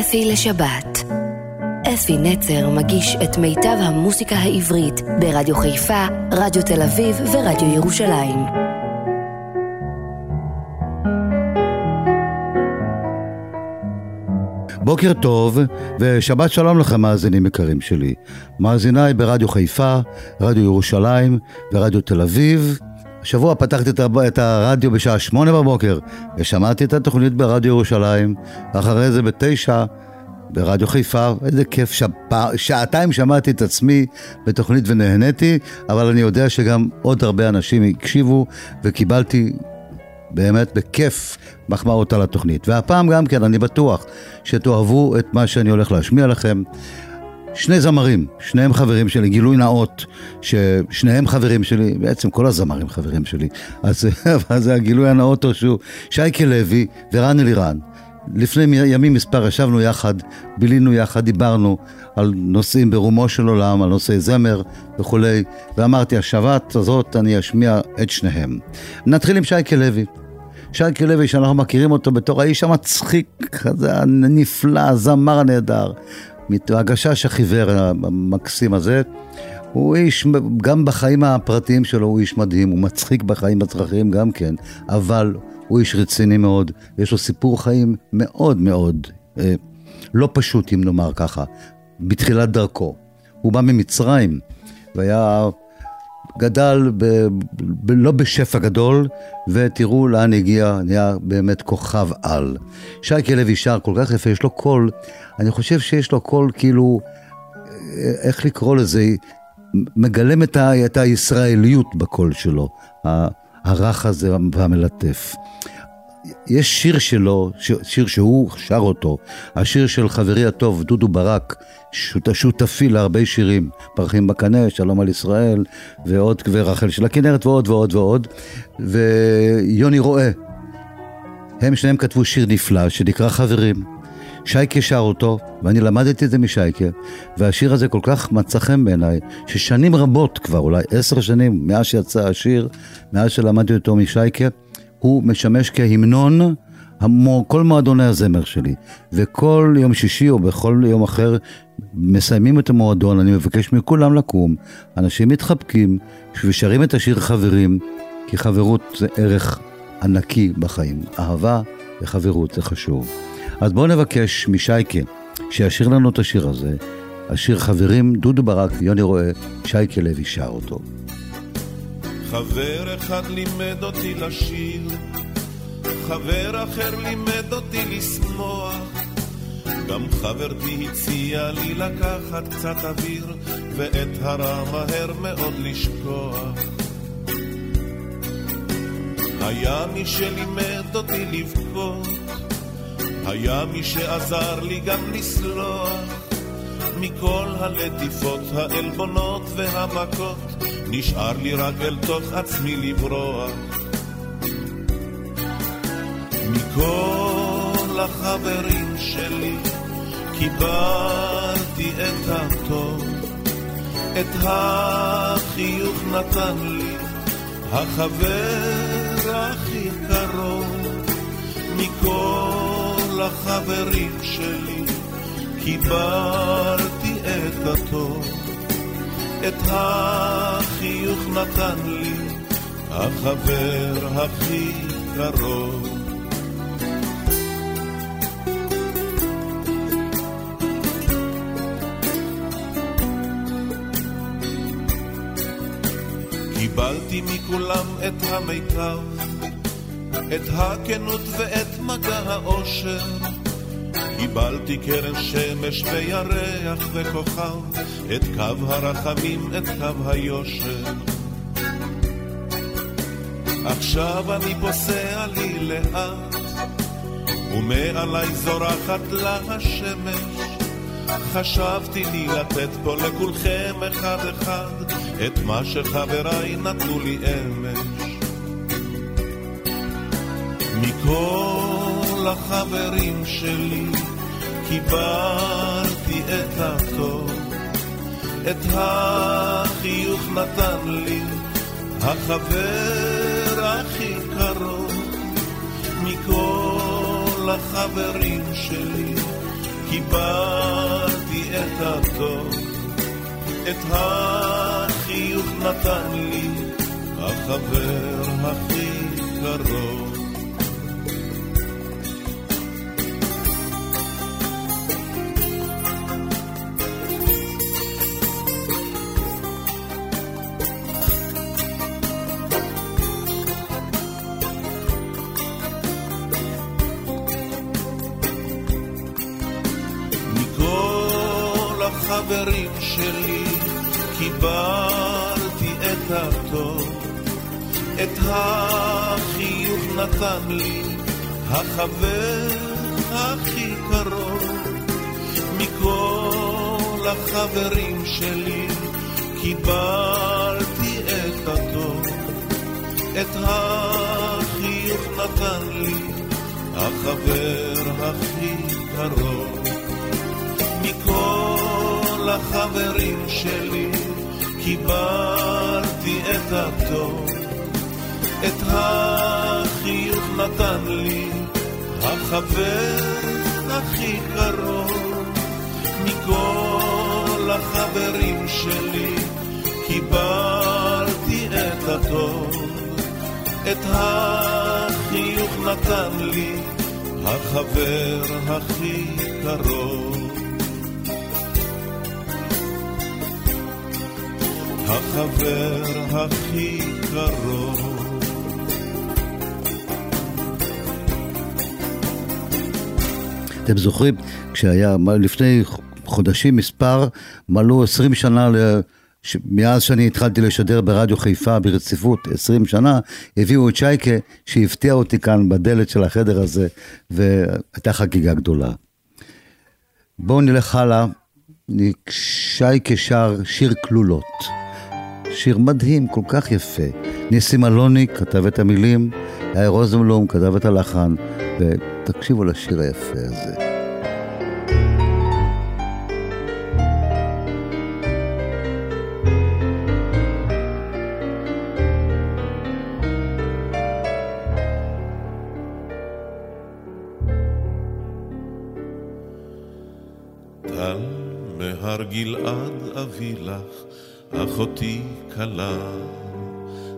אפי לשבת. אפי נצר מגיש את מיטב המוסיקה העברית ברדיו חיפה, רדיו תל אביב ורדיו ירושלים. בוקר טוב ושבת שלום לכם מאזינים יקרים שלי. מאזיניי ברדיו חיפה, רדיו ירושלים ורדיו תל אביב. השבוע פתחתי את הרדיו בשעה שמונה בבוקר ושמעתי את התוכנית ברדיו ירושלים, אחרי זה בתשע ברדיו חיפה, איזה כיף, שפע, שעתיים שמעתי את עצמי בתוכנית ונהניתי, אבל אני יודע שגם עוד הרבה אנשים הקשיבו וקיבלתי באמת בכיף מחמאות על התוכנית. והפעם גם כן, אני בטוח שתאהבו את מה שאני הולך להשמיע לכם. שני זמרים, שניהם חברים שלי, גילוי נאות, ששניהם חברים שלי, בעצם כל הזמרים חברים שלי, אז, זה הגילוי הנאות הוא שהוא שייקה לוי ורן אלירן. לפני ימים מספר ישבנו יחד, בילינו יחד, דיברנו על נושאים ברומו של עולם, על נושאי זמר וכולי, ואמרתי, השבת הזאת אני אשמיע את שניהם. נתחיל עם שייקה לוי. שייקה לוי, שאנחנו מכירים אותו בתור האיש המצחיק, הנפלא, הזמר הנהדר. הגשש החיוור המקסים הזה. הוא איש, גם בחיים הפרטיים שלו הוא איש מדהים, הוא מצחיק בחיים הצרכים גם כן, אבל הוא איש רציני מאוד, יש לו סיפור חיים מאוד מאוד אה, לא פשוט, אם נאמר ככה, בתחילת דרכו. הוא בא ממצרים, והיה, גדל ב, ב, לא בשפע גדול, ותראו לאן הגיע, נהיה באמת כוכב על. שייקה לוי שר כל כך יפה, יש לו קול, אני חושב שיש לו קול כאילו, אה, איך לקרוא לזה, מגלם את, ה, את הישראליות בקול שלו. הרך הזה והמלטף. יש שיר שלו, שיר שהוא שר אותו, השיר של חברי הטוב דודו ברק, שותפי להרבה שירים, פרחים בקנה, שלום על ישראל, ועוד, ורחל של הכנרת ועוד ועוד ועוד, ויוני רואה. הם שניהם כתבו שיר נפלא שנקרא חברים. שייקה שר אותו, ואני למדתי את זה משייקה, והשיר הזה כל כך מצא חן בעיניי, ששנים רבות כבר, אולי עשר שנים, מאז שיצא השיר, מאז שלמדתי אותו משייקה, הוא משמש כהמנון כל מועדוני הזמר שלי. וכל יום שישי או בכל יום אחר מסיימים את המועדון, אני מבקש מכולם לקום, אנשים מתחבקים ושרים את השיר חברים, כי חברות זה ערך ענקי בחיים. אהבה וחברות זה חשוב. אז בואו נבקש משייקה שישיר לנו את השיר הזה. השיר חברים, דודו ברק, יוני רואה, שייקה לוי שר אותו. חבר אחד לימד אותי לשיר, חבר אחר לימד אותי לשמוח. גם חברתי הציעה לי לקחת קצת אוויר, ואת הרע מהר מאוד לשכוח. היה מי שלימד אותי לבכות, היה מי שעזר לי גם לסלוח מכל הלטיפות, העלבונות והמכות, נשאר לי רק אל תוך עצמי לברוח. מכל החברים שלי קיבלתי את הטוב, את החיוך נתן לי החבר הכי קרוב. מכל לחברים שלי, קיבלתי את הטוב, את החיוך נתן לי החבר הכי קרוב. קיבלתי מכולם את המיטב את הכנות ואת מגע האושר. קיבלתי קרן שמש וירח וכוכב, את קו הרחמים, את קו היושר. עכשיו אני פוסע לי לאט, ומעלי זורחת לה השמש. חשבתי לי לתת פה לכולכם אחד אחד, את מה שחבריי נתנו לי אמש. מכל החברים שלי קיבלתי את הטוב, את החיוך נתן לי החבר הכי קרוב. מכל החברים שלי קיבלתי את הטוב, את החיוך נתן לי החבר הכי קרוב. שלי קיבלתי את הטוב, את החיוך נתן לי החבר הכי קרוב. מכל החברים שלי קיבלתי את הטוב, את החיוך נתן לי החבר הכי קרוב. לחברים שלי, קיבלתי את הטוב, את החיוך נתן לי החבר הכי קרוב, מכל החברים שלי, קיבלתי את הטוב, את החיוך נתן לי החבר הכי קרוב. החבר הכי קרוב. אתם זוכרים, כשהיה, לפני חודשים מספר, מלאו 20 שנה ל... מאז שאני התחלתי לשדר ברדיו חיפה ברציפות, 20 שנה, הביאו את שייקה שהפתיע אותי כאן בדלת של החדר הזה, והייתה חגיגה גדולה. בואו נלך הלאה, שייקה שר שיר כלולות. שיר מדהים, כל כך יפה. ניסים אלוני כתב את המילים, יאיר רוזנבלום כתב את הלחן, ותקשיבו לשיר היפה הזה. גלעד אביא לך אחותי כלה,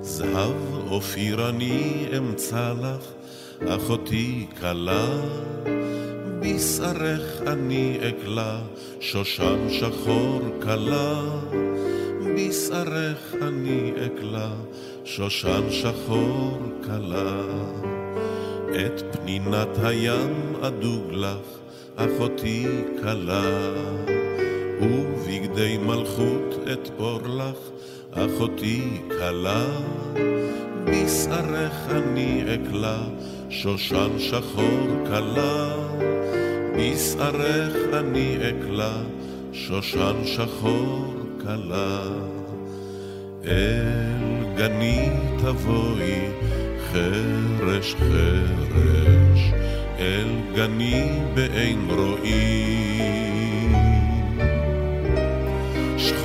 זהב אופיר אני אמצא לך, אחותי כלה, בשערך אני אקלה, שושן שחור כלה, בשערך אני אקלה, שושן שחור כלה. את פנינת הים אדוג לך, אחותי כלה. ובגדי מלכות אתפור לך, אחותי כלה, בשערך אני אקלה, שושן שחור כלה, בשערך אני אקלה, שושן שחור כלה. אל גני תבואי, חרש חרש, אל גני באין רואים.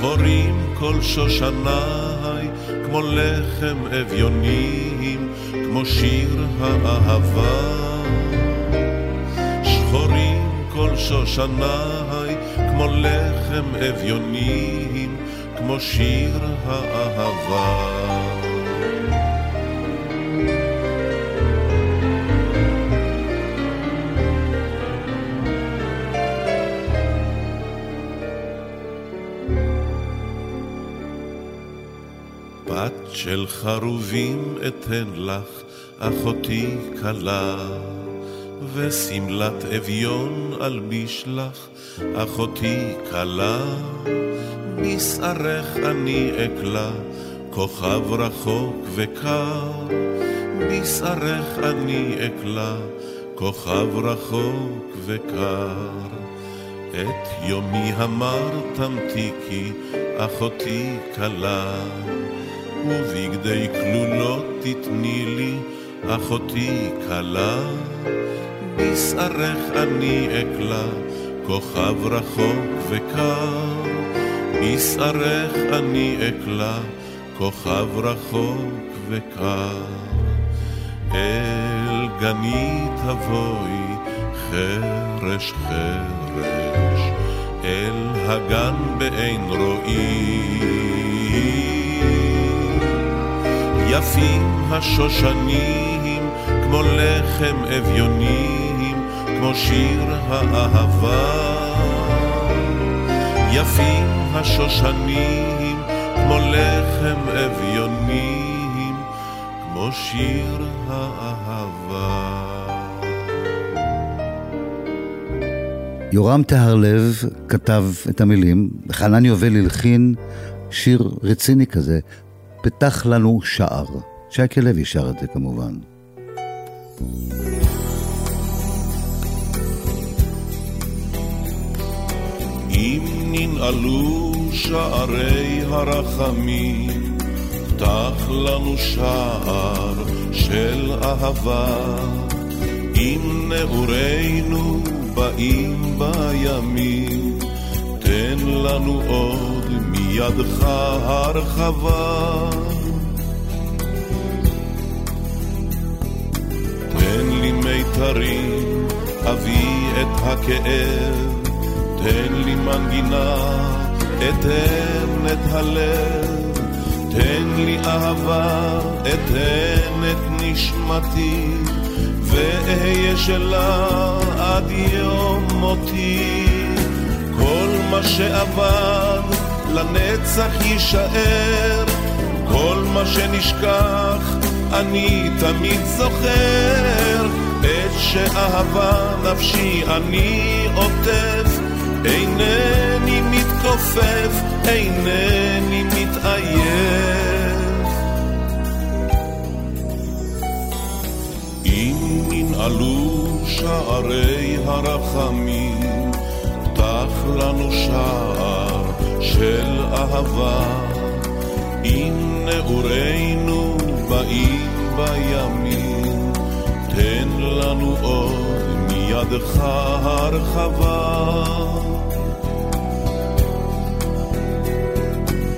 שחורים כל שושני, כמו לחם אביונים, כמו שיר האהבה. שחורים כל שושני, כמו לחם אביונים, כמו שיר האהבה. של חרובים אתן לך, אחותי כלה, ושמלת אביון אלביש לך, אחותי כלה, בשערך אני אקלה, כוכב רחוק וקר, בשערך אני אקלה, כוכב רחוק וקר. את יומי המר תמתיקי, אחותי כלה. ובגדי כלולות תתני לי, אחותי כלה. בשערך אני אקלה, כוכב רחוק וקר. בשערך אני אקלה, כוכב רחוק וקר. אל גני תבואי, חרש חרש אל הגן באין רואים. יפים השושנים כמו לחם אביונים, כמו שיר האהבה. יפים השושנים כמו לחם אביונים, כמו שיר האהבה. יורם טהרלב כתב את המילים, חנן יובל הלחין שיר רציני כזה, פתח לנו שער. שייקה לוי שר את זה כמובן. אם ננעלו שערי הרחמים, פתח לנו שער של אהבה. אם נעורינו באים בימים, תן לנו עוד מידך הרחבה. תן לי מיתרים, אביא את הכאב, תן לי מנגינה, אתן את הלב, תן לי אהבה, אתן את נשמתי. ואהיה שלה עד יום מותי. כל מה שאבד לנצח יישאר, כל מה שנשכח אני תמיד זוכר. את שאהבה נפשי אני עוטף, אינני מתכופף, אינני מתעייף. עלו שערי הרחמים, פתח לנו שער של אהבה. אם נעורינו באים בימים, תן לנו עוד מידך הרחבה.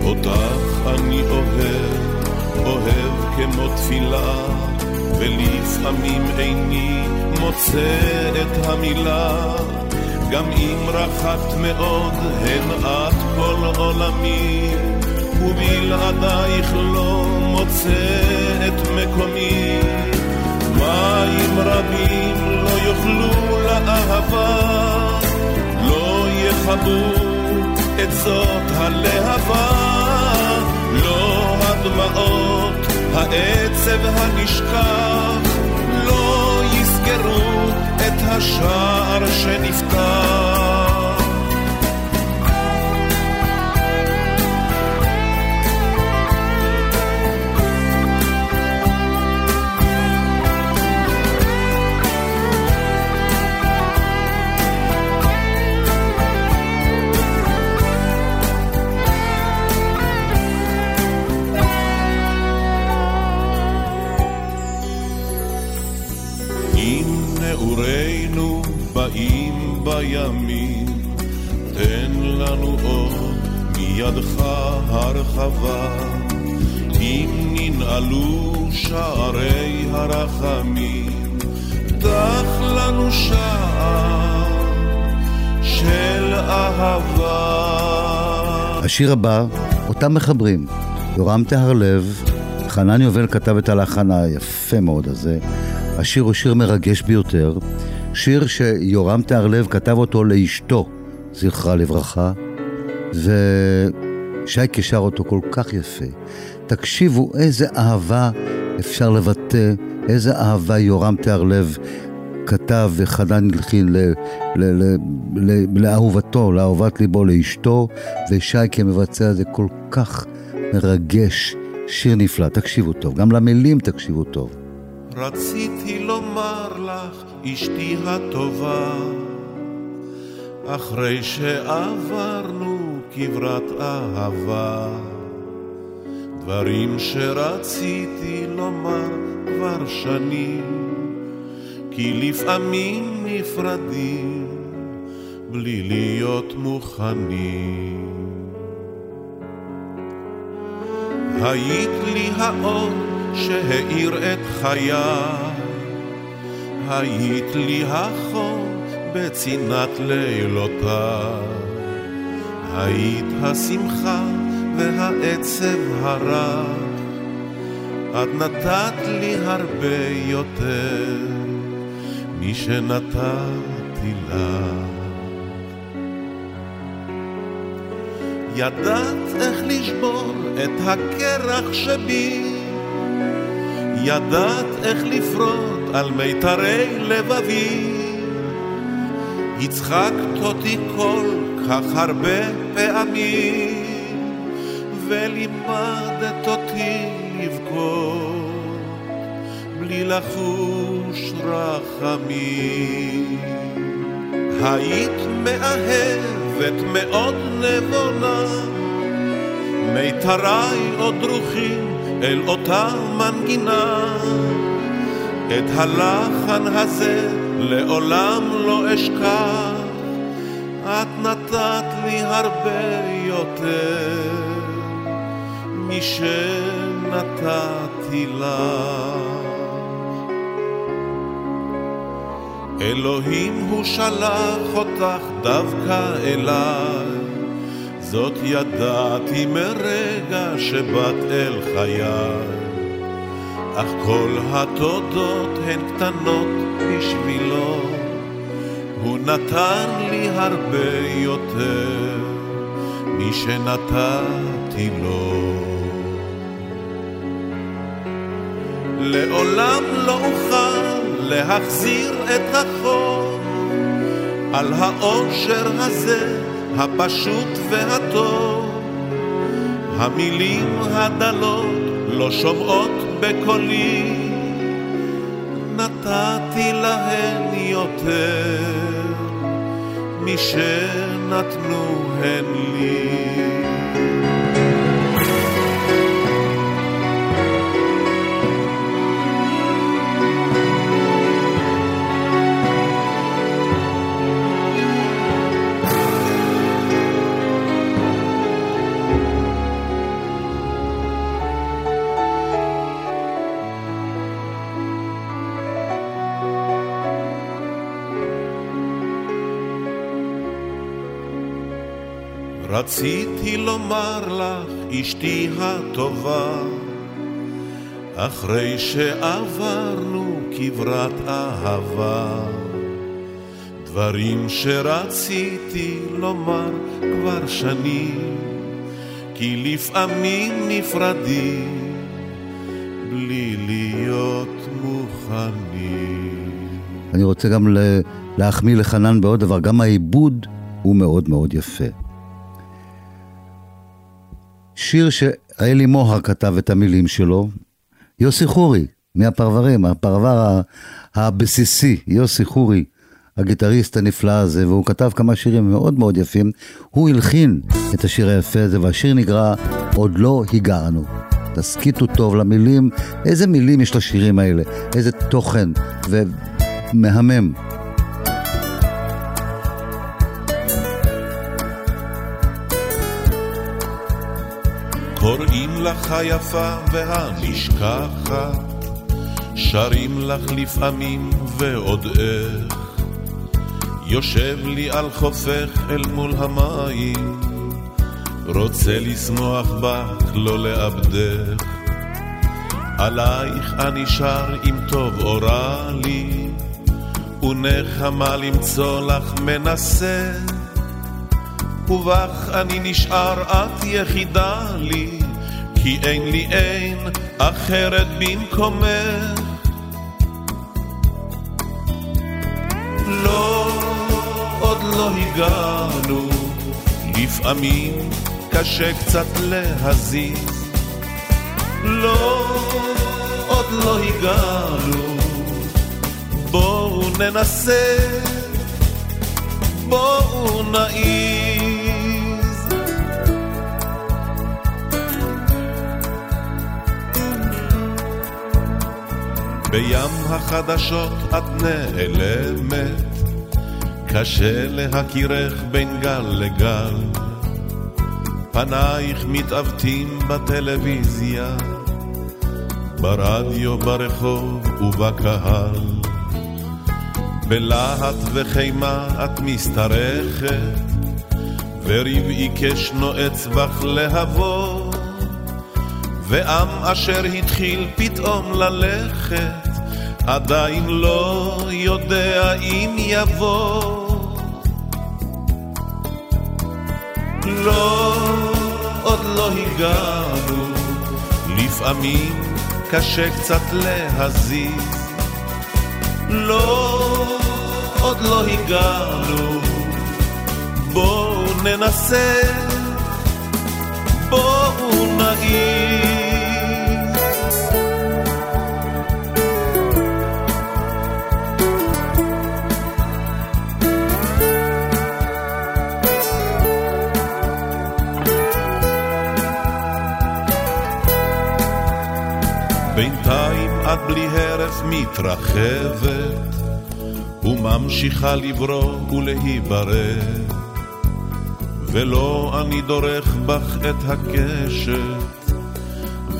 אותך אני אוהב, אוהב כמו תפילה. ולפעמים איני מוצא את המילה, גם אם רחקת מאוד הן את כל עולמי, ובלעדייך לא מוצא את מקומי. מים רבים לא יוכלו לאהבה, לא יכבו את זאת הלהבה, לא הדמעות העצב הנשכח לא יסגרו את השער שנפתח. השיר הבא, אותם מחברים, יורם טהרלב, חנן יובל כתב את הלחן היפה מאוד הזה. השיר הוא שיר מרגש ביותר. שיר שיורם תהרלב כתב אותו לאשתו, זכרה לברכה, ושייקה שר אותו כל כך יפה. תקשיבו איזה אהבה אפשר לבטא, איזה אהבה יורם תהרלב כתב וחנן הלחין לאהובתו, לאהובת ליבו, לאשתו, ושייקה מבצע את זה כל כך מרגש. שיר נפלא, תקשיבו טוב, גם למילים תקשיבו טוב. רציתי לומר לך אשתי הטובה, אחרי שעברנו כברת אהבה, דברים שרציתי לומר כבר שנים, כי לפעמים נפרדים בלי להיות מוכנים. היית לי האור שהאיר את חיי היית לי החום בצינת לילותיו. היית השמחה והעצב הרך, את נתת לי הרבה יותר משנתתי לך. ידעת איך לשבור את הקרח שבי, ידעת איך לפרוט על מיתרי לבבי. הצחקת אותי כל כך הרבה פעמים, ולימדת אותי לבכות בלי לחוש רחמים. היית מאהבת מאוד נבונה, מיתרי עוד דרוכים אל אותה מנגינה. את הלחן הזה לעולם לא אשכח, את נתת לי הרבה יותר משנתתי לך. אלוהים הוא שלח אותך דווקא אליי, זאת ידעתי מרגע שבאת אל חיי. אך כל התודות הן קטנות בשבילו, הוא נתן לי הרבה יותר משנתתי לו. לעולם לא אוכל להחזיר את החוב על האושר הזה, הפשוט והטוב. המילים הדלות לא שומעות בקולי, נתתי להן יותר משנתנו הן לי. רציתי לומר לך, אשתי הטובה, אחרי שעברנו כברת אהבה, דברים שרציתי לומר כבר שנים, כי לפעמים נפרדים בלי להיות מוכנים. אני רוצה גם להחמיא לחנן בעוד דבר, גם העיבוד הוא מאוד מאוד יפה. שיר שאלי מוהר כתב את המילים שלו, יוסי חורי, מהפרברים, הפרבר הבסיסי, יוסי חורי, הגיטריסט הנפלא הזה, והוא כתב כמה שירים מאוד מאוד יפים. הוא הלחין את השיר היפה הזה, והשיר נקרא עוד לא הגענו. תסכיתו טוב למילים, איזה מילים יש לשירים האלה, איזה תוכן, ומהמם. קוראים לך היפה והנשכחת, שרים לך לפעמים ועוד איך. יושב לי על חופך אל מול המים, רוצה לשמוח בך, לא לאבדך. עלייך אני שר אם טוב אורה לי, ונחמה למצוא לך מנסה. ובך אני נשאר, את יחידה לי, כי אין לי אין אחרת במקומך. לא, עוד לא הגענו, לפעמים קשה קצת להזיז. לא, עוד לא הגענו, בואו ננסה, בואו נעיר. בים החדשות את נעלמת, קשה להכירך בין גל לגל. פנייך מתעוותים בטלוויזיה, ברדיו, ברחוב ובקהל. בלהט וחימה את משתרכת, וריב עיקש נועץ בך להבוא, ועם אשר התחיל פתאום ללכת, עדיין לא יודע אם יבוא. לא, עוד לא הגענו, לפעמים קשה קצת להזיז. לא, עוד לא הגענו, בואו ננסה, בואו נעיר. את בלי הרף מתרחבת, וממשיכה לברוא ולהיברא. ולא אני דורך בך את הקשת,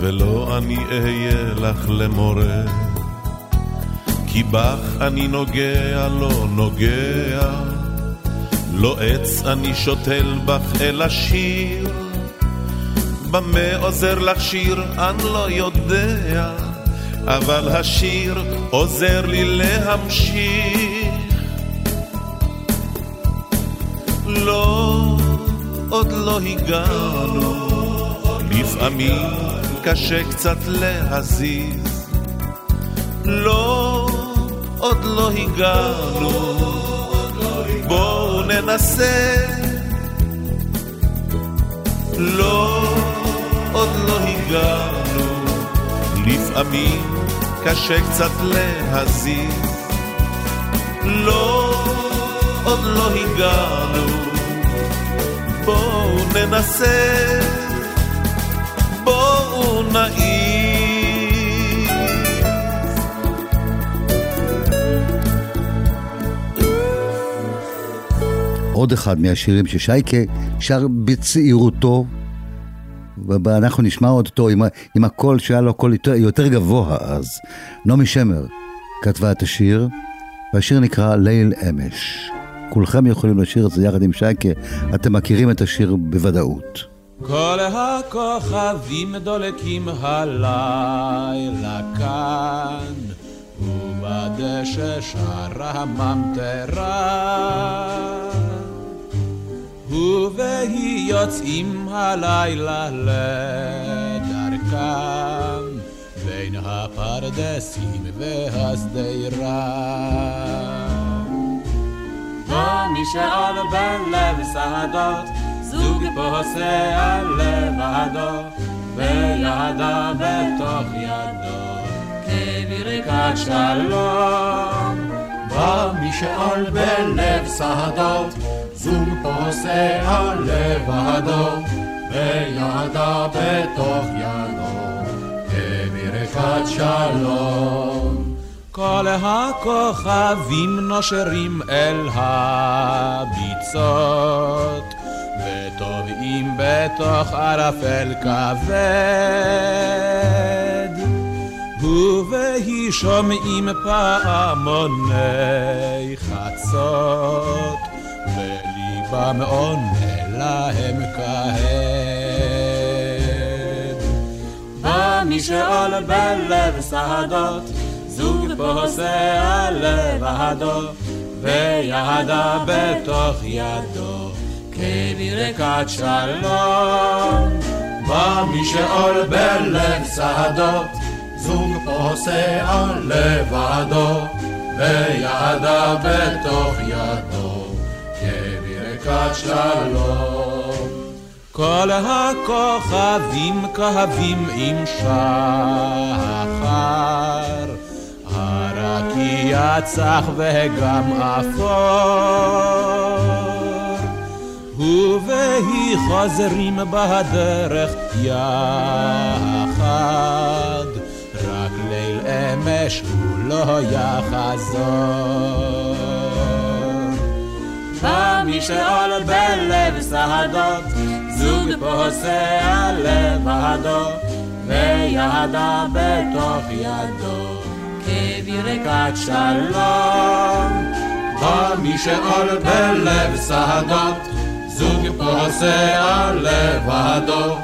ולא אני אהיה לך למורה. כי בך אני נוגע, לא נוגע, לא עץ אני שותל בך אלא שיר. במה עוזר לך שיר, אני לא יודע, אבל השיר עוזר לי להמשיך. לא, עוד לא הגענו, לפעמים קשה קצת להזיז. לא, עוד לא הגענו, בואו ננסה. לא, עוד לא הגענו, לפעמים קשה קצת להזיז. לא, עוד לא הגענו, בואו ננסה, בואו נעיז. עוד אחד מהשירים ששייקה שר בצעירותו, ואנחנו נשמע אותו עם, עם הקול שהיה לו קול יותר, יותר גבוה אז. נעמי שמר כתבה את השיר, והשיר נקרא ליל אמש. כולכם יכולים לשיר את זה יחד עם שייקה, אתם מכירים את השיר בוודאות. כל הכוכבים דולקים הלילה כאן, ובדשא שרה הממטרה. ובהי יוצאים הלילה לדרכם, בין הפרדסים והשדרה. מי שעל בלב שדות, זוג פוסע לבדו, וידה בתוך ידו, כברכת שלום. בא מי שעל בלב שדות, זוג פוסע לבדו, וידה בתוך ידו, כברכת שלום. כל הכוכבים נושרים אל הביצות, וטובעים בתוך ערפל כבד. ובהי שומעים פעמוני חצות, עונה להם כהד. בא מי שעול בלב שדות, זוג פוסע לבדו, וידה בתוך ידו, כברכת שלום. בא מי שעול בלב שדות, זוג פוסע לבדו, וידה בתוך ידו, כברכת שלום. כל הכוכבים כהבים עם שחר, הרקיע צח וגם אפור. ובהי חוזרים בדרך יחד, רק ליל אמש הוא לא יחזור. שעול בלב שדות, זוג פוסע לבדו, וידה בתוך ידו, כברכת שלום. בא משאול בלב שדות, זוג פוסע לבדו,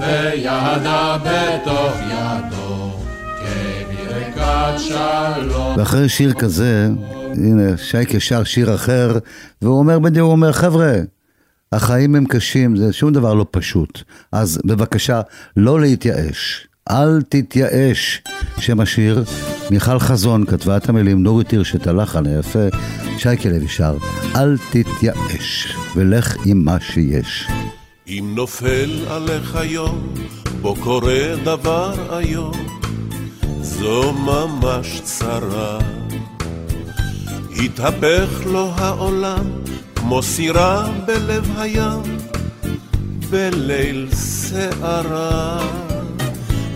וידה בתוך ידו. ואחרי שיר כזה, הנה, שייקה שר שיר אחר, והוא אומר בדיוק, הוא אומר, חבר'ה, החיים הם קשים, זה שום דבר לא פשוט. אז בבקשה, לא להתייאש. אל תתייאש, שם השיר. מיכל חזון כתבה את המילים, נורית הירש את הלחן היפה, שייקה לוי שר, אל תתייאש, ולך עם מה שיש. אם נופל עליך יום, בו קורה דבר איום, זו ממש צרה. התהפך לו העולם, כמו סירה בלב הים, בליל שערה.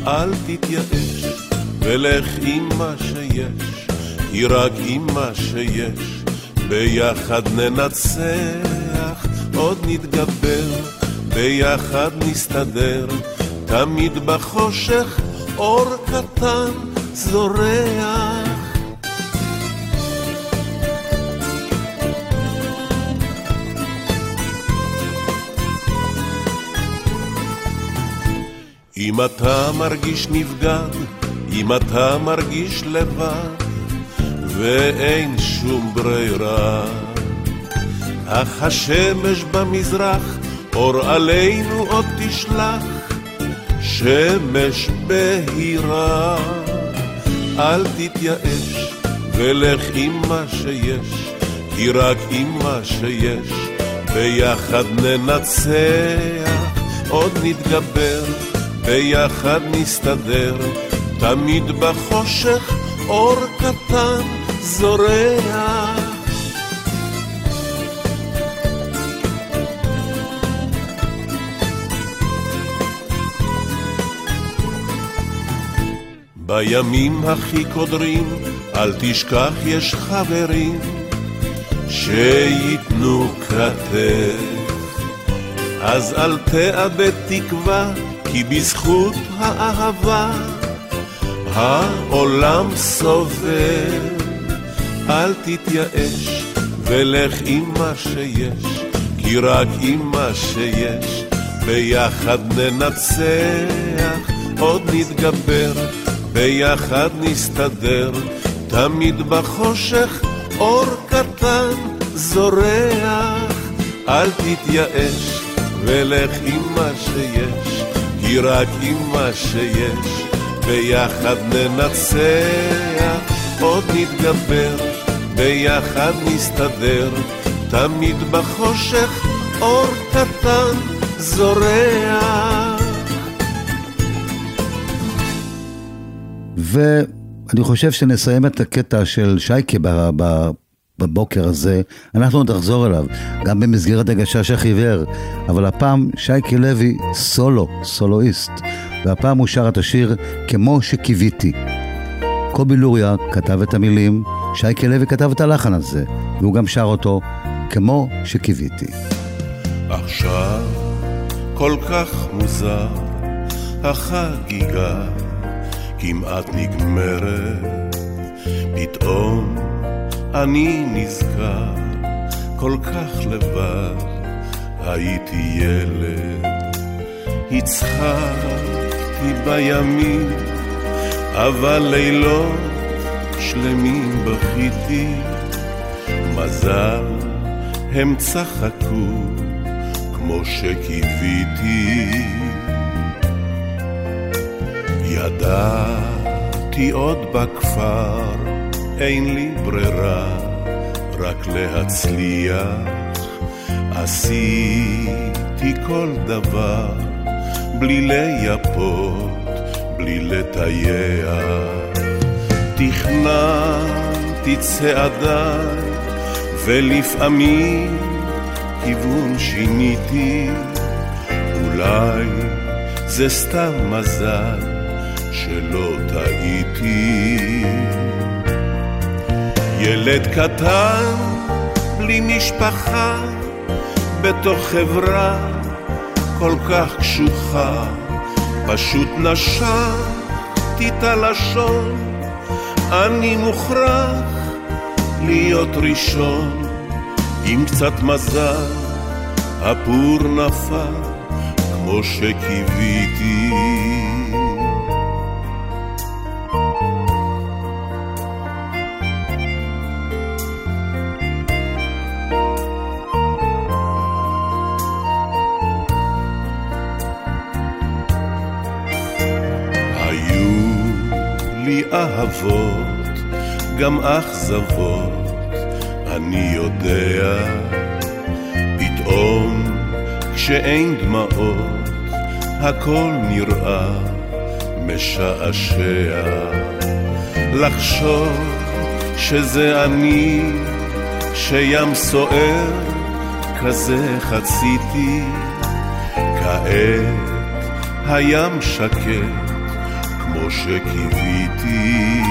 אל תתייאש, ולך עם מה שיש, כי רק עם מה שיש, ביחד ננצח, עוד נתגבר, ביחד נסתדר, תמיד בחושך אור קטן זורח. אם אתה מרגיש נבגד, אם אתה מרגיש לבד, ואין שום ברירה, אך השמש במזרח, אור עלינו עוד תשלח, שמש בהירה. אל תתייאש, ולך עם מה שיש, כי רק עם מה שיש, ביחד ננצח, עוד נתגבר. ביחד נסתדר, תמיד בחושך אור קטן זורח. בימים הכי קודרים, אל תשכח יש חברים שייתנו כתף. אז אל תאבד תקווה כי בזכות האהבה העולם סובל. אל תתייאש ולך עם מה שיש, כי רק עם מה שיש ביחד ננצח, עוד נתגבר, ביחד נסתדר, תמיד בחושך אור קטן זורח. אל תתייאש ולך עם מה שיש. כי רק עם מה שיש ביחד ננצח, עוד נתגבר, ביחד נסתדר, תמיד בחושך אור קטן זורח. ואני חושב שנסיים את הקטע של שייקה בבוקר הזה, אנחנו נחזור אליו, גם במסגרת הגשש החיוור, אבל הפעם שייקה לוי סולו, סולואיסט, והפעם הוא שר את השיר כמו שקיוויתי. קובי לוריה כתב את המילים, שייקה לוי כתב את הלחן הזה, והוא גם שר אותו כמו שקיוויתי. עכשיו כל כך מוזר, החגיגה כמעט נגמרת, פתאום אני נזכר כל כך לבד, הייתי ילד, הצחקתי בימים, אבל לילות שלמים בכיתי, מזל הם צחקו כמו שקיוויתי. ידעתי עוד בכפר אין לי ברירה, רק להצליח. עשיתי כל דבר, בלי לייפות, בלי לטייח. תכננתי צעדיי, ולפעמים כיוון שיניתי. אולי זה סתם מזל שלא טעיתי. ילד קטן, בלי משפחה, בתוך חברה כל כך קשוחה, פשוט נשכתי את הלשון, אני מוכרח להיות ראשון, עם קצת מזל, הפור נפל כמו שקיוויתי. אהבות, גם אכזבות, אני יודע, פתאום כשאין דמעות, הכל נראה משעשע. לחשוב שזה אני, שים סוער, כזה חציתי, כעת הים שקט. שקיוויתי.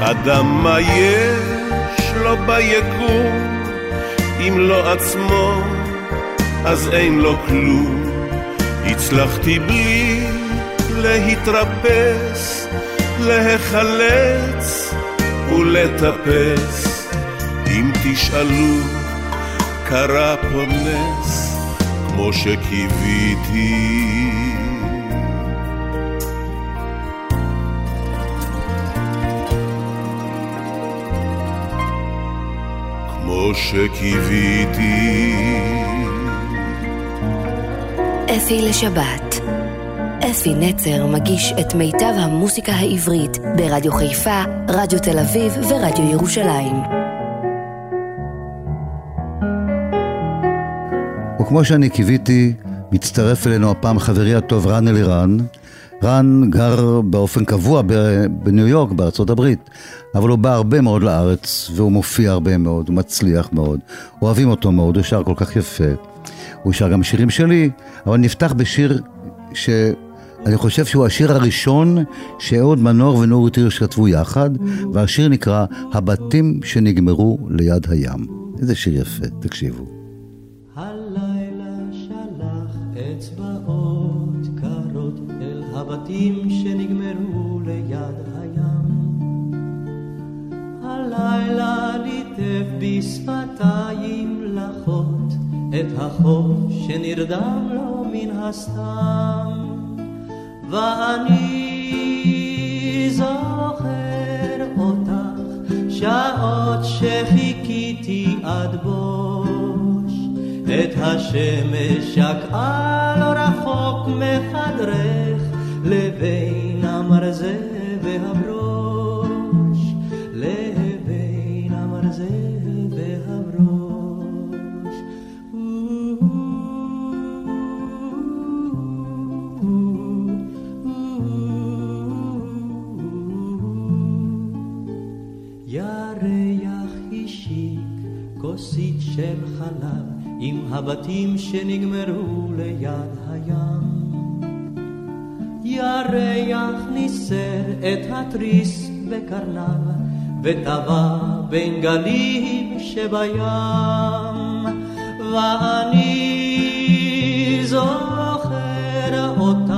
אדם מה יש לו ביקום, אם לא עצמו, אז אין לו כלום. הצלחתי בלי להתרפס, להיחלץ ולטפס. אם תשאלו, קרה פה נס, כמו שקיוויתי. שקיוויתי. אפי לשבת אפי נצר מגיש את מיטב המוסיקה העברית ברדיו חיפה, רדיו תל אביב ורדיו ירושלים. וכמו שאני קיוויתי, מצטרף אלינו הפעם חברי הטוב רן אלירן. רן גר באופן קבוע בניו יורק, בארצות הברית, אבל הוא בא הרבה מאוד לארץ, והוא מופיע הרבה מאוד, הוא מצליח מאוד, אוהבים אותו מאוד, הוא שר כל כך יפה. הוא שר גם שירים שלי, אבל נפתח בשיר שאני חושב שהוא השיר הראשון שאהוד מנור ונורית הירש כתבו יחד, והשיר נקרא "הבתים שנגמרו ליד הים". איזה שיר יפה, תקשיבו. הבתים שנגמרו ליד הים. הלילה ליטף בשפתיים לחות את החוף שנרדם לו מן הסתם. ואני זוכר אותך שעות שחיכיתי עד בוש את השמש שקעה לא רחוק מחדרך לבין המרזה והברוש, לבין המרזה והברוש. ירח השיק כוסית של חלב עם הבתים שנגמרו ליד הים. ירח ניסר את התריס בקרניו, וטבע בין גלים שבים. ואני זוכר אותך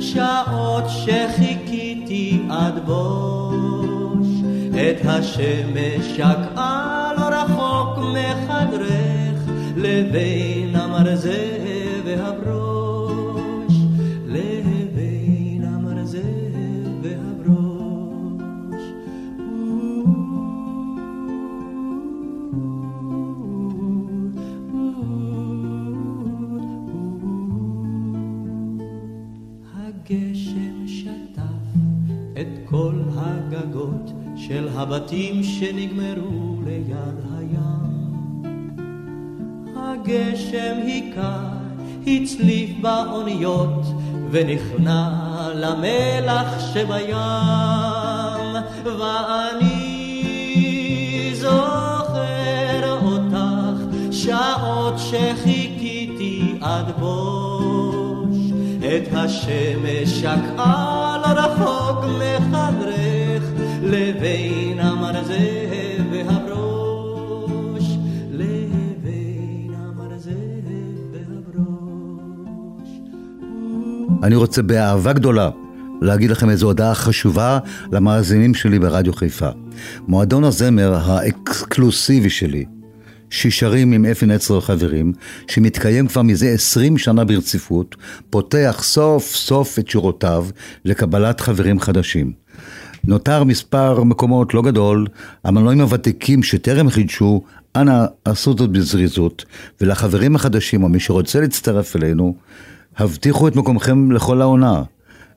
שעות שחיכיתי עד בוש, את השמש שקעה לא רחוק מחדרך, לבין המרזה של הבתים שנגמרו ליד הים. הגשם היכה, הצליף באוניות, ונכנע למלח שבים. ואני זוכר אותך, שעות שחיכיתי עד בוש, את השמש שקעה לא רחוק מחדרך. לבין המרזה והברוש, לבין המרזה והברוש. אני רוצה באהבה גדולה להגיד לכם איזו הודעה חשובה למאזינים שלי ברדיו חיפה. מועדון הזמר האקסקלוסיבי שלי, שישרים עם אפי נצר וחברים, שמתקיים כבר מזה 20 שנה ברציפות, פותח סוף סוף את שורותיו לקבלת חברים חדשים. נותר מספר מקומות לא גדול, המנועים הוותיקים שטרם חידשו, אנא עשו זאת בזריזות, ולחברים החדשים או מי שרוצה להצטרף אלינו, הבטיחו את מקומכם לכל העונה.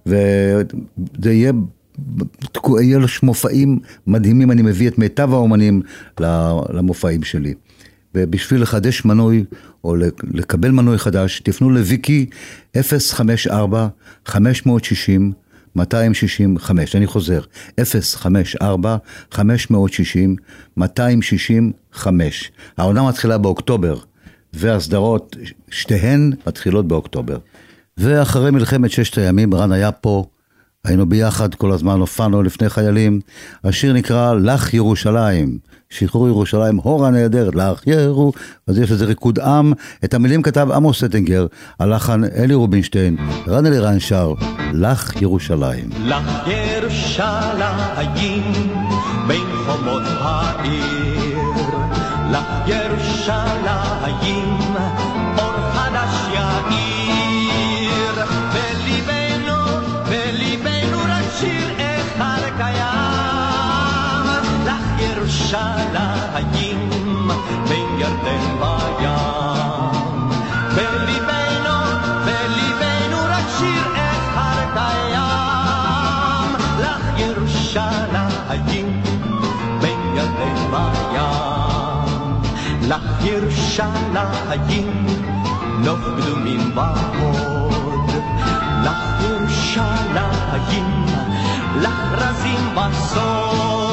וזה יהיה, יהיה לו מופעים מדהימים, אני מביא את מיטב האומנים למופעים שלי. ובשביל לחדש מנוי או לקבל מנוי חדש, תפנו לוויקי 054 560 265, אני חוזר, 054 560 265. העונה מתחילה באוקטובר, והסדרות, שתיהן מתחילות באוקטובר. ואחרי מלחמת ששת הימים, רן היה פה, היינו ביחד כל הזמן, הופענו לפני חיילים. השיר נקרא "לך ירושלים", שחרור ירושלים, הורה נהדרת, לך ירו, אז יש לזה ריקוד עם. את המילים כתב עמוס סטינגר, הלחן אלי רובינשטיין, רן אלירן שר, לך ירושלים. לך ירושלים, בין חומות העיר, לך ירושלים, ירושלים, בין ירדן בים, בליבנו, בליבנו רק שיר אחד קיים, לך ירושלים, בין ירדן בים, לך ירושלים, נוף קדומים בהוד, לך ירושלים, לך רזים בסוד,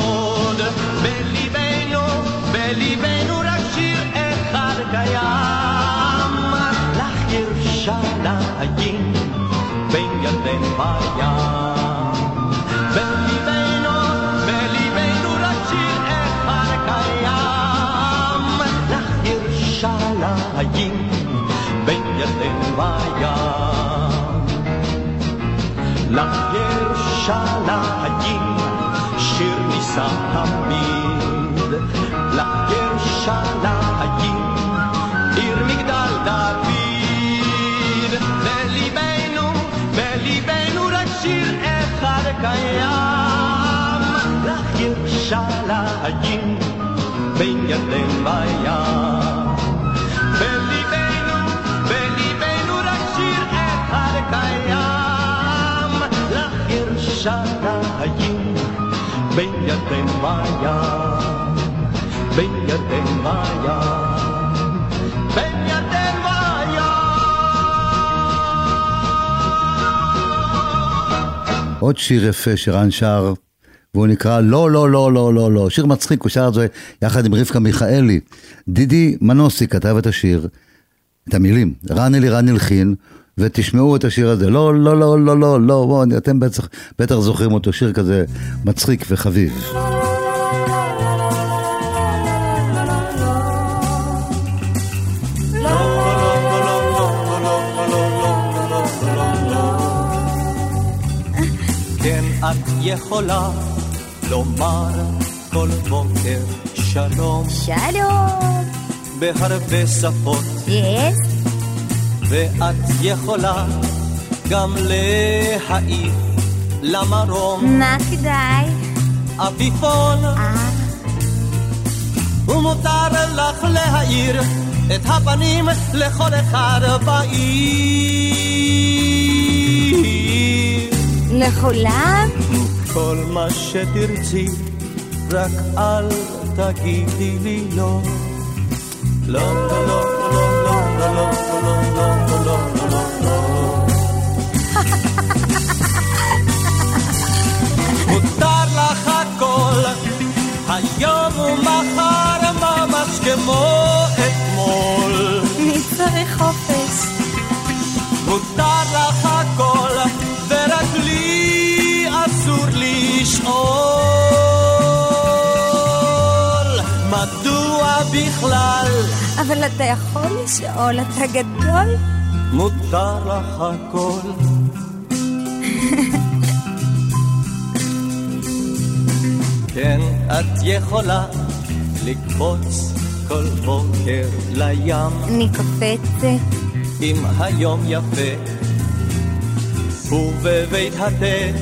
בליבנו רק שיר אחד קיים, לך ירושלים, בין ירדן בים. בליבנו, בליבנו רק שיר אחד קיים, לך ירושלים, בין ירדן בים. לך ירושלים, שיר נישא תמיד, ירושלים, בין ירדן בים. בליבנו, בליבנו רק שיר אחד קיים, לך ירושלים, בין ירדן בים, בין ירדן בים, בין ירדן בים. עוד שיר יפה שרן שר, והוא נקרא לא, לא, לא, לא, לא, לא. שיר מצחיק, הוא שר את זה יחד עם רבקה מיכאלי. דידי מנוסי כתב את השיר, את המילים. רן אלירן הלחין, ותשמעו את השיר הזה. לא, לא, לא, לא, לא, לא, בואו, אתם בטח, בטח זוכרים אותו, שיר כזה מצחיק וחביב. כן, יכולה לומר כל בוקר שלום שלום. בהרבה שפות, יס? ואת יכולה גם להעיף למרום מה כדאי? עפיפון, אה, ומותר לך להאיר את הפנים לכל אחד בעיר. לכולם? כל מה שתרצי, רק אל תגידי לי לא. לא, לא, לא, לא, לא, לא, לא, לא, לא, לא, לא, לא, לא. מותר לך הכל, היום ומחר ממש כמו אתמול. מי צריך חופש? מותר לך בכלל. אבל אתה יכול לשאול, אתה גדול. מותר לך הכל. כן, את יכולה לקפוץ כל בוקר לים. אני קופצת. אם היום יפה, ובבית התה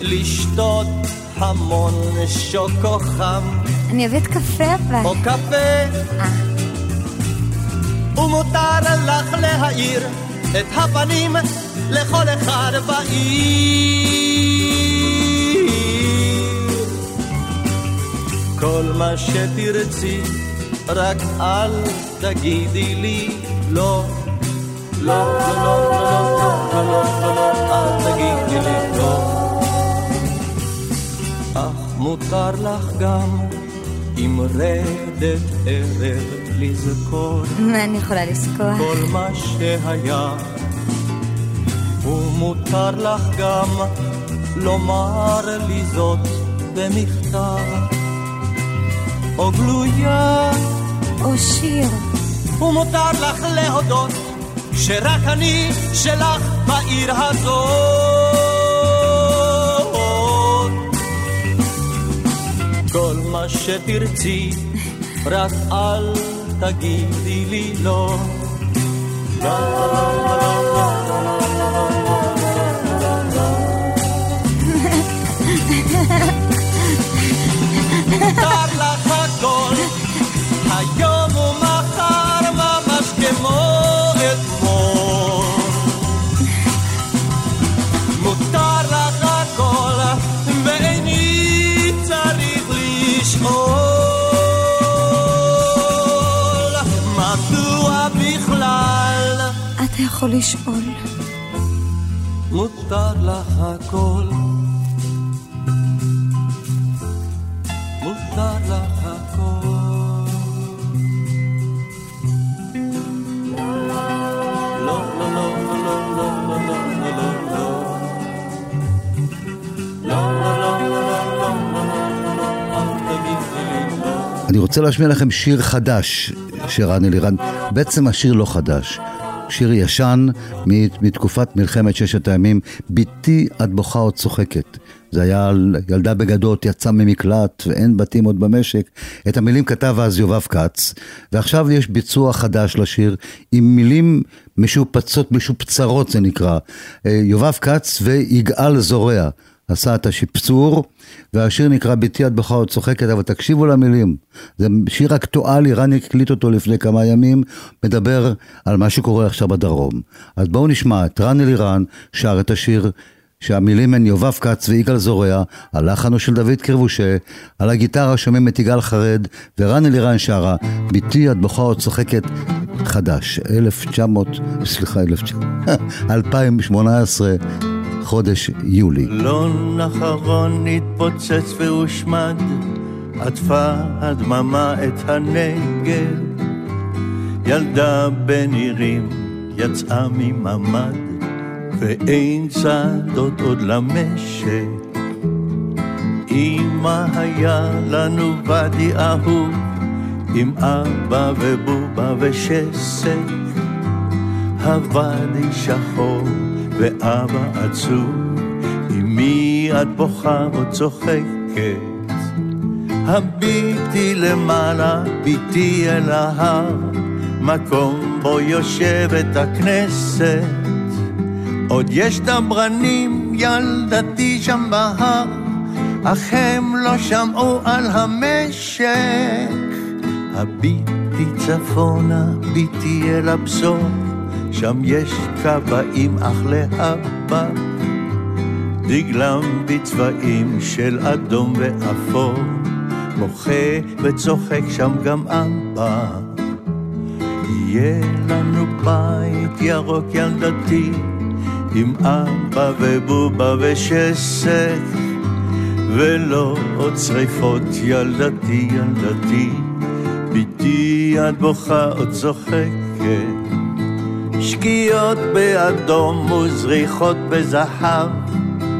לשתות המון שוקו חם. אני אוהבת קפה אבל. או קפה. אה. ומותר לך להאיר את הפנים לכל אחד בעיר. כל מה שתרצי, רק אל תגידי לי לא. לא, לא, לא, לא, לא, לא, לא, לא, אל תגידי לי לא. אך מותר לך גם עם רדת ערב לזכור אני יכולה לזכור? כל מה שהיה. ומותר לך גם לומר לי זאת במכתב או גלויה, או שיר. ומותר לך להודות שרק אני שלך בעיר הזאת. מה שתרצי, רק אל תגידי לי לא. לה לה לה לה מותר אתה יכול לשאול. מותר לך הכל? מותר לך הכל. לא, לא, לא, לא, לא, לא, לא, לא, לא, לא, לא. לא, לא, לא, לא, לא, לא, לא, לא, לא. אני רוצה להשמיע לכם שיר חדש של רן אלירן. בעצם השיר לא חדש. שיר ישן מתקופת מלחמת ששת הימים, בתי את בוכה עוד צוחקת. זה היה על ילדה בגדות, יצאה ממקלט ואין בתים עוד במשק. את המילים כתב אז יובב כץ, ועכשיו יש ביצוע חדש לשיר עם מילים משופצות, משופצרות זה נקרא. אה, יובב כץ ויגאל זורע. עשה את השפצור, והשיר נקרא ביתי את בוכה עוד צוחקת, אבל תקשיבו למילים. זה שיר אקטואלי, רן הקליט אותו לפני כמה ימים, מדבר על מה שקורה עכשיו בדרום. אז בואו נשמע את רן אלירן שר את השיר שהמילים הן יובב כץ ויגאל זורע, הלחן הוא של דוד קרבושה, על הגיטרה שומעים את יגאל חרד, ורן אלירן שרה, ביתי את בוכה עוד צוחקת חדש, 1900, סליחה, 1900, 2018, חודש יולי. לון אחרון התפוצץ והושמד, עטפה הדממה את הנגב. ילדה בנירים יצאה מממ"ד, ואין צעדות עוד למשק. אמא היה לנו ואדי אהוב, עם אבא ובובה ושסק. הוואדי שחור ואבא עצוב, אמי את בוכה או צוחקת. הביטי למעלה, ביטי אל ההר, מקום בו יושבת הכנסת. עוד יש דברנים, ילדתי שם בהר, אך הם לא שמעו על המשק. הביטי צפונה, ביטי אל הבשור, שם יש כבאים אך להבא, דגלם בצבעים של אדום ואפור, בוכה וצוחק שם גם אבא. יהיה לנו בית ירוק ילדתי, עם אבא ובובה ושסק, ולא עוד שריפות ילדתי ילדתי, ביתי את בוכה עוד צוחקת. שקיעות באדום וזריחות בזהב,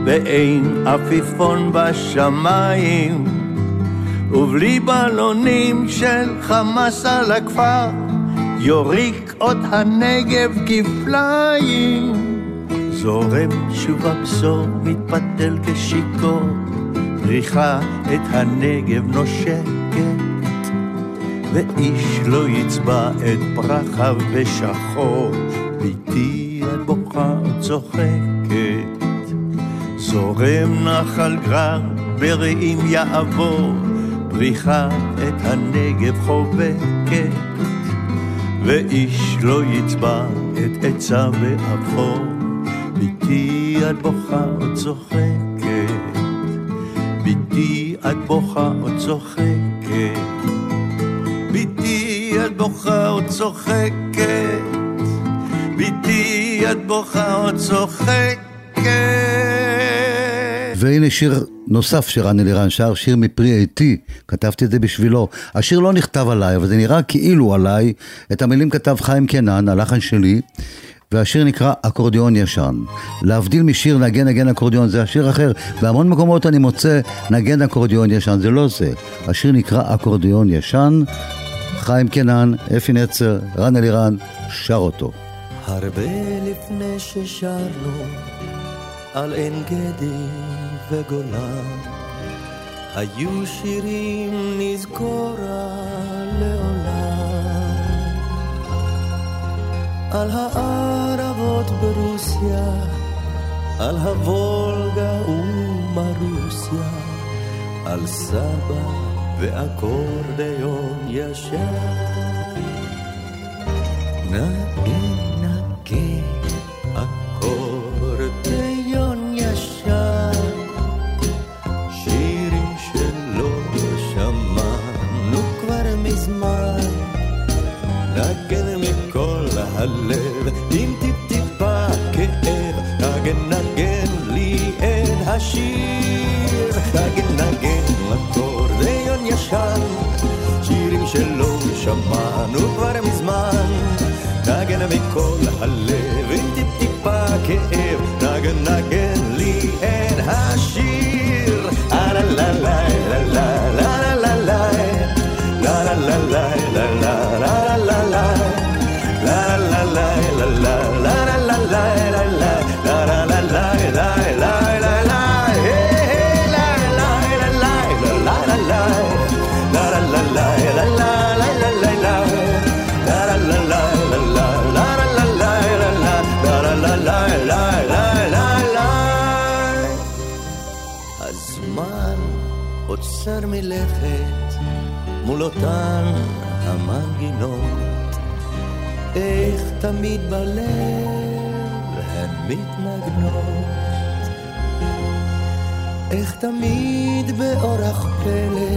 ואין עפיפון בשמיים, ובלי בלונים של חמאס על הכפר, יוריק עוד הנגב כפליים. זורם שוב הבשור, מתפתל כשיכור, פריחה את הנגב נושקת, ואיש לא יצבע את פרחיו בשחור, ביתי את בוכה צוחקת. זורם נחל גרר ברעים יעבור, פריחה את הנגב חובקת, ואיש לא יצבע את עצה באפור, ביתי את בוכה או צוחקת, ביתי את בוכה או צוחקת, את בוכה או צוחקת, ביתי את בוכה או צוחקת. והנה שיר נוסף שרן אלירן שר, שיר מפרי איתי, כתבתי את זה בשבילו. השיר לא נכתב עליי, אבל זה נראה כאילו עליי. את המילים כתב חיים קנן, הלחן שלי, והשיר נקרא אקורדיון ישן. להבדיל משיר נגן נגן אקורדיון, זה השיר אחר. בהמון מקומות אני מוצא נגן אקורדיון ישן, זה לא זה. השיר נקרא אקורדיון ישן. חיים קנן, אפי נצר, רן אלירן, שר אותו. הרבה לפני ששרנו על עין גדי וגולן, היו שירים נזכורה לעולם. על הערבות ברוסיה, על הוולגה ומרוסיה, על סבא ואקורדיון ישר. נגן, נגן, אקורדיון ישר, שירים שלא שמענו כבר מזמן, נגן מכל הלב, עם טיפ-טיפה כאב, נגן, נגן לי את השיר, נגן, נגן אקורדיון ישן ישן, שירים שלא שמענו כבר מזמן. נגן מכל הלב עם טיפ-טיפה כאב, נגן נגן לי את השיר. לה לה לה לה לה לה אותן המנגינות. איך תמיד בלב הן מתנגנות, איך תמיד באורח פלא,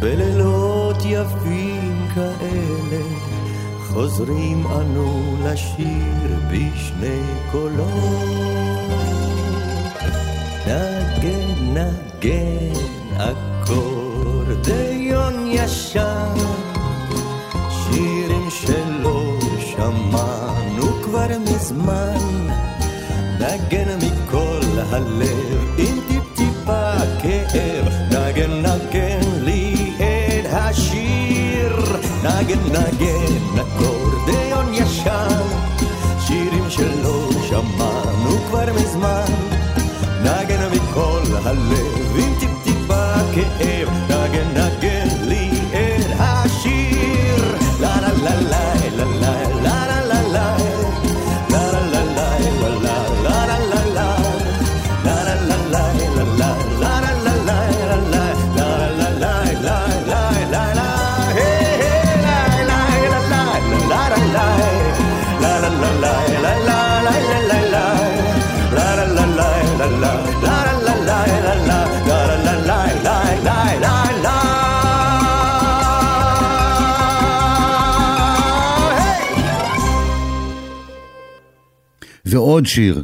בלילות יפים כאלה, חוזרים אנו לשיר בשני קולות. נגן, נגן, אקורדיון ישן שירים שלא שמענו כבר מזמן, נגן מכל הלב עם טיפ-טיפה כאב, נגן נגן לי את השיר, נגן נגן אקורדיון ישן, שירים שלא שמענו כבר מזמן, ועוד שיר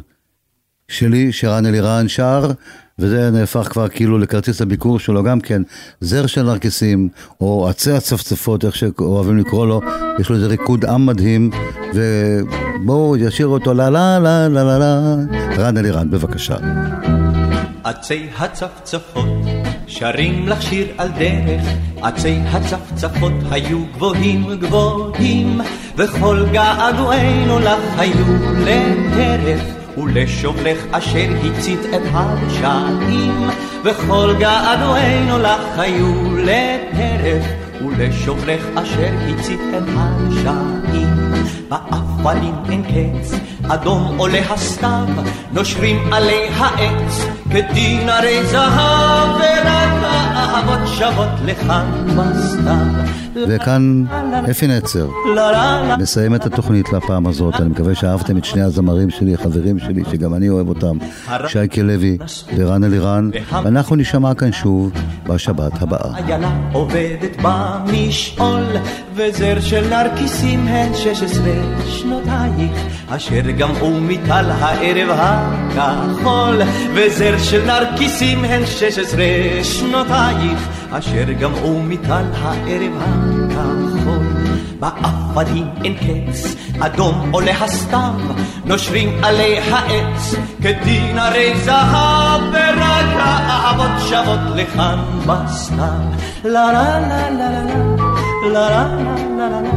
שלי, שרן אלירן שר, וזה נהפך כבר כאילו לכרטיס הביקור שלו גם כן, זר של נרקיסים, או עצי הצפצפות, איך שאוהבים לקרוא לו, יש לו איזה ריקוד עם מדהים, ובואו ישיר אותו לה לה לה לה לה לה, רן אלירן, בבקשה. עצי הצפצפות שרים לך שיר על דרך, עצי הצפצפות היו גבוהים גבוהים, וכל געגועינו לך היו לטרף, ולשובלך אשר הצית את הרשעים, וכל געגועינו לך היו לטרף, ולשוברך אשר הציתם השעים. באפלים אין קץ, אדום עולה הסתיו, נושרים עלי העץ, כדין הרי זהב, ורק האהבות שוות לכאן בסתיו. וכאן אפי נצר מסיים את התוכנית לפעם הזאת. אני מקווה שאהבתם את שני הזמרים שלי, חברים שלי, שגם אני אוהב אותם, שייקה לוי ורן אלירן, ואנחנו נשמע כאן שוב בשבת הבאה. איילה עובדת במשעול, וזר של נרקיסים הן שש עשרה שנותייך, אשר גמעו מטל הערב הכחול, וזר של נרקיסים הן שש עשרה שנותייך, אשר גמעו מטל הערב הכחול. באפלים אין קץ, אדום עולה הסתיו, נושרים עלי העץ, כדין הרי זהב, ורק האהבות שוות לכאן בסתיו. לה לה לה לה לה לה לה לה לה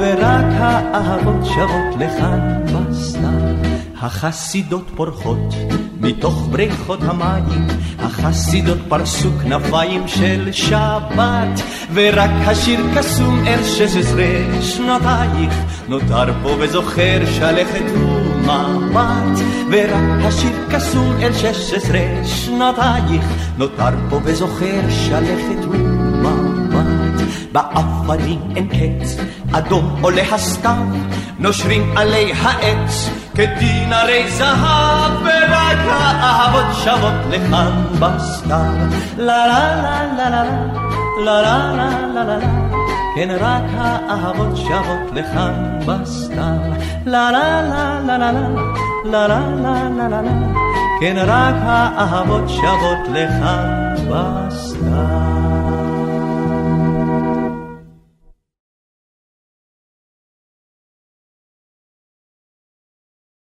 ורק האהבות שוות לכאן בסתיו. החסידות פורחות מתוך בריכות המים, החסידות פרסו כנפיים של שבת, ורק השיר קסום אל שש עשרה שנותייך, נותר פה וזוכר שלכת ומבט, ורק השיר קסום אל שש עשרה שנותייך, נותר פה וזוכר שלכת ומבט. באפנים אין קץ, אדום עולה הסתיו, נושרים עלי העץ, כדין הרי זהב, ורק האהבות שוות לכאן בסתיו. לה לה לה לה לה לה לה לה לה לה כן רק האהבות שוות לכאן בסתיו. לה לה לה לה לה לה לה לה לה לה לה כן רק האהבות שוות לכאן בסתיו.